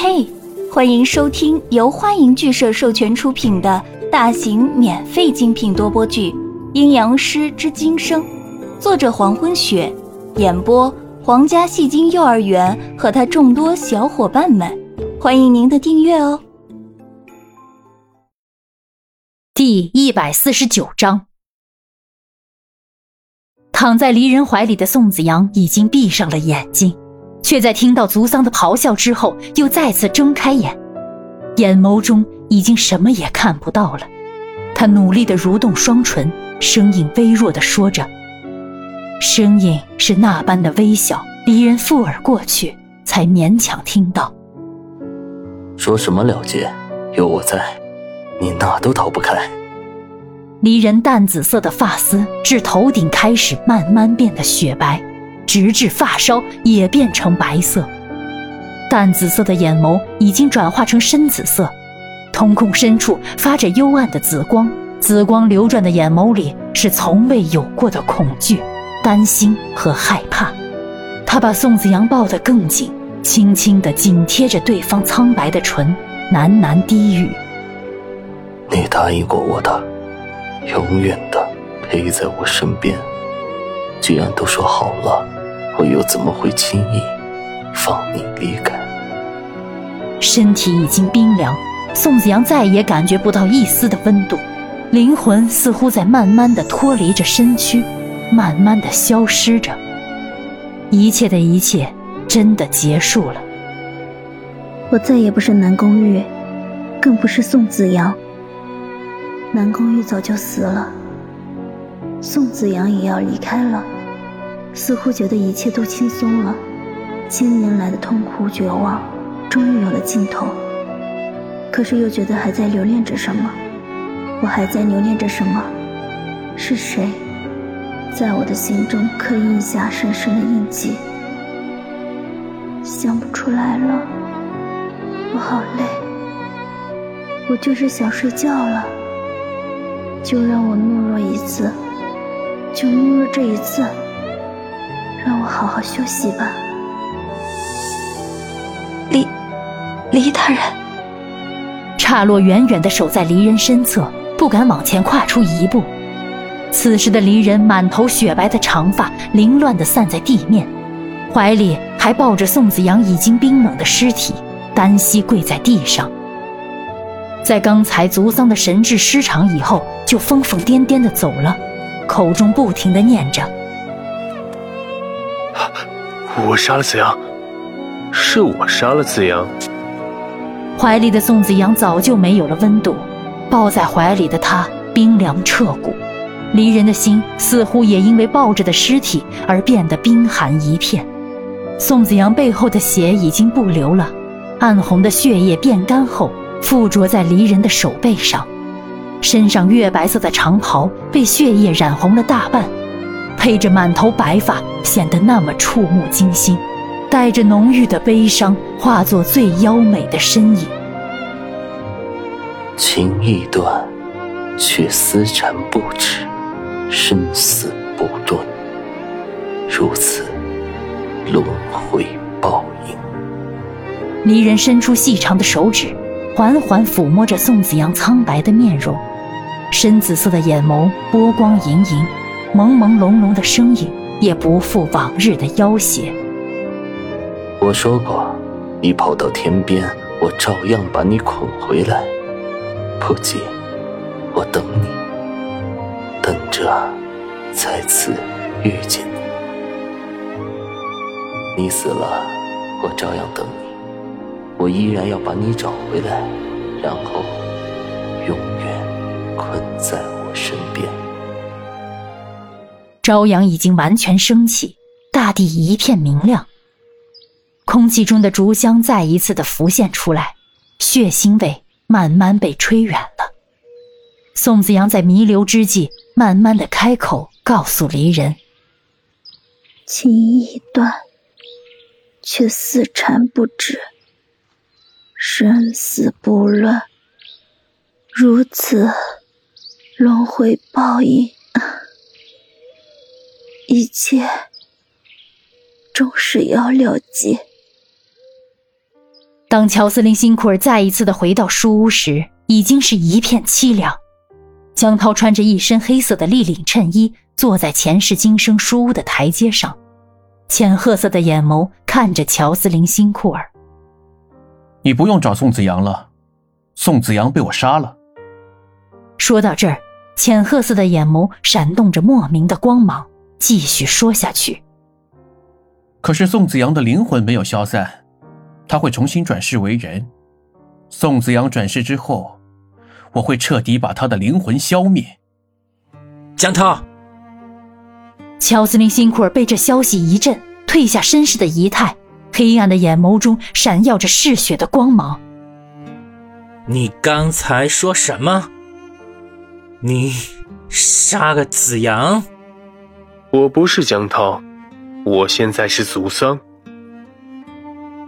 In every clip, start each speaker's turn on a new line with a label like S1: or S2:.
S1: 嘿，欢迎收听由欢迎剧社授权出品的大型免费精品多播剧《阴阳师之今生》，作者黄昏雪，演播皇家戏精幼儿园和他众多小伙伴们，欢迎您的订阅哦。
S2: 第一百四十九章，躺在离人怀里的宋子阳已经闭上了眼睛。却在听到族桑的咆哮之后，又再次睁开眼，眼眸中已经什么也看不到了。他努力地蠕动双唇，声音微弱地说着，声音是那般的微小，离人附耳过去，才勉强听到。
S3: 说什么了结？有我在，你哪都逃不开。
S2: 离人淡紫色的发丝至头顶开始慢慢变得雪白。直至发梢也变成白色，淡紫色的眼眸已经转化成深紫色，瞳孔深处发着幽暗的紫光，紫光流转的眼眸里是从未有过的恐惧、担心和害怕。他把宋子阳抱得更紧，轻轻地紧贴着对方苍白的唇，喃喃低语：“
S3: 你答应过我的，永远的陪在我身边。既然都说好了。”我又怎么会轻易放你离开？
S2: 身体已经冰凉，宋子阳再也感觉不到一丝的温度，灵魂似乎在慢慢的脱离着身躯，慢慢的消失着。一切的一切真的结束了。
S4: 我再也不是南宫玉，更不是宋子阳。南宫玉早就死了，宋子阳也要离开了。似乎觉得一切都轻松了，千年来的痛苦绝望终于有了尽头。可是又觉得还在留恋着什么？我还在留恋着什么？是谁，在我的心中刻印下深深的印记？想不出来了，我好累，我就是想睡觉了。就让我懦弱一次，就懦弱这一次。好好休息吧，
S1: 离离大人。
S2: 刹洛远远地守在离人身侧，不敢往前跨出一步。此时的离人满头雪白的长发凌乱地散在地面，怀里还抱着宋子阳已经冰冷的尸体，单膝跪在地上。在刚才族桑的神智失常以后，就疯疯癫癫地走了，口中不停地念着。
S5: 我杀了子阳，是我杀了子阳。
S2: 怀里的宋子阳早就没有了温度，抱在怀里的他冰凉彻骨，离人的心似乎也因为抱着的尸体而变得冰寒一片。宋子阳背后的血已经不流了，暗红的血液变干后附着在离人的手背上，身上月白色的长袍被血液染红了大半。配着满头白发，显得那么触目惊心，带着浓郁的悲伤，化作最妖美的身影。
S3: 情意断，却丝缠不止，生死不断，如此轮回报应。
S2: 离人伸出细长的手指，缓缓抚摸着宋子阳苍白的面容，深紫色的眼眸波光盈盈。朦朦胧胧的声音也不复往日的要挟。
S3: 我说过，你跑到天边，我照样把你捆回来。不急，我等你，等着再次遇见你。你死了，我照样等你，我依然要把你找回来，然后永远困在我身边。
S2: 朝阳已经完全升起，大地一片明亮。空气中的竹香再一次的浮现出来，血腥味慢慢被吹远了。宋子阳在弥留之际，慢慢的开口告诉离人：“
S4: 情已断，却丝缠不止，生死不论，如此轮回报应。”一切终是要了结。
S2: 当乔斯林辛库尔再一次的回到书屋时，已经是一片凄凉。江涛穿着一身黑色的立领衬衣，坐在前世今生书屋的台阶上，浅褐色的眼眸看着乔斯林辛库尔。
S6: 你不用找宋子阳了，宋子阳被我杀了。
S2: 说到这儿，浅褐色的眼眸闪动着莫名的光芒，继续说下去。
S6: 可是宋子阳的灵魂没有消散，他会重新转世为人。宋子阳转世之后，我会彻底把他的灵魂消灭。
S7: 江涛，
S2: 乔司令辛库尔被这消息一震，退下绅士的仪态，黑暗的眼眸中闪耀着嗜血的光芒。
S7: 你刚才说什么？你杀个子阳？
S5: 我不是江涛，我现在是祖桑。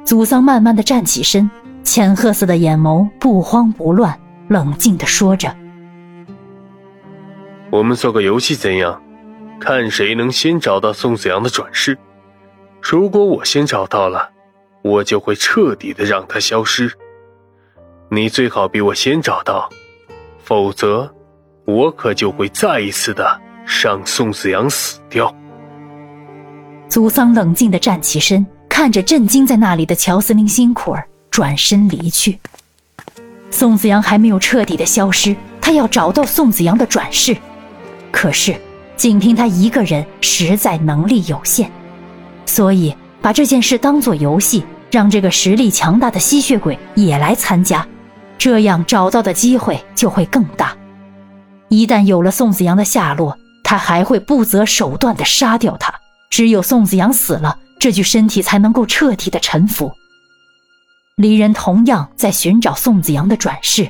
S2: 祖桑慢慢的站起身，浅褐色的眼眸不慌不乱，冷静的说着：“
S5: 我们做个游戏怎样？看谁能先找到宋子阳的转世。如果我先找到了，我就会彻底的让他消失。你最好比我先找到，否则……”我可就会再一次的让宋子阳死掉。
S2: 祖桑冷静的站起身，看着震惊在那里的乔斯林辛苦儿，转身离去。宋子阳还没有彻底的消失，他要找到宋子阳的转世。可是，仅凭他一个人实在能力有限，所以把这件事当做游戏，让这个实力强大的吸血鬼也来参加，这样找到的机会就会更大。一旦有了宋子阳的下落，他还会不择手段地杀掉他。只有宋子阳死了，这具身体才能够彻底的臣服。离人同样在寻找宋子阳的转世，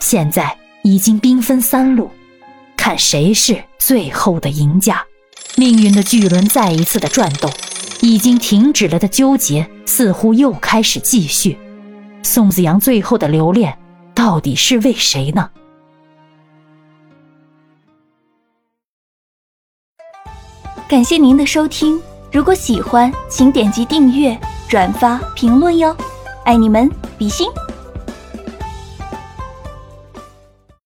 S2: 现在已经兵分三路，看谁是最后的赢家。命运的巨轮再一次的转动，已经停止了的纠结似乎又开始继续。宋子阳最后的留恋，到底是为谁呢？
S1: 感谢您的收听，如果喜欢，请点击订阅、转发、评论哟，爱你们，比心。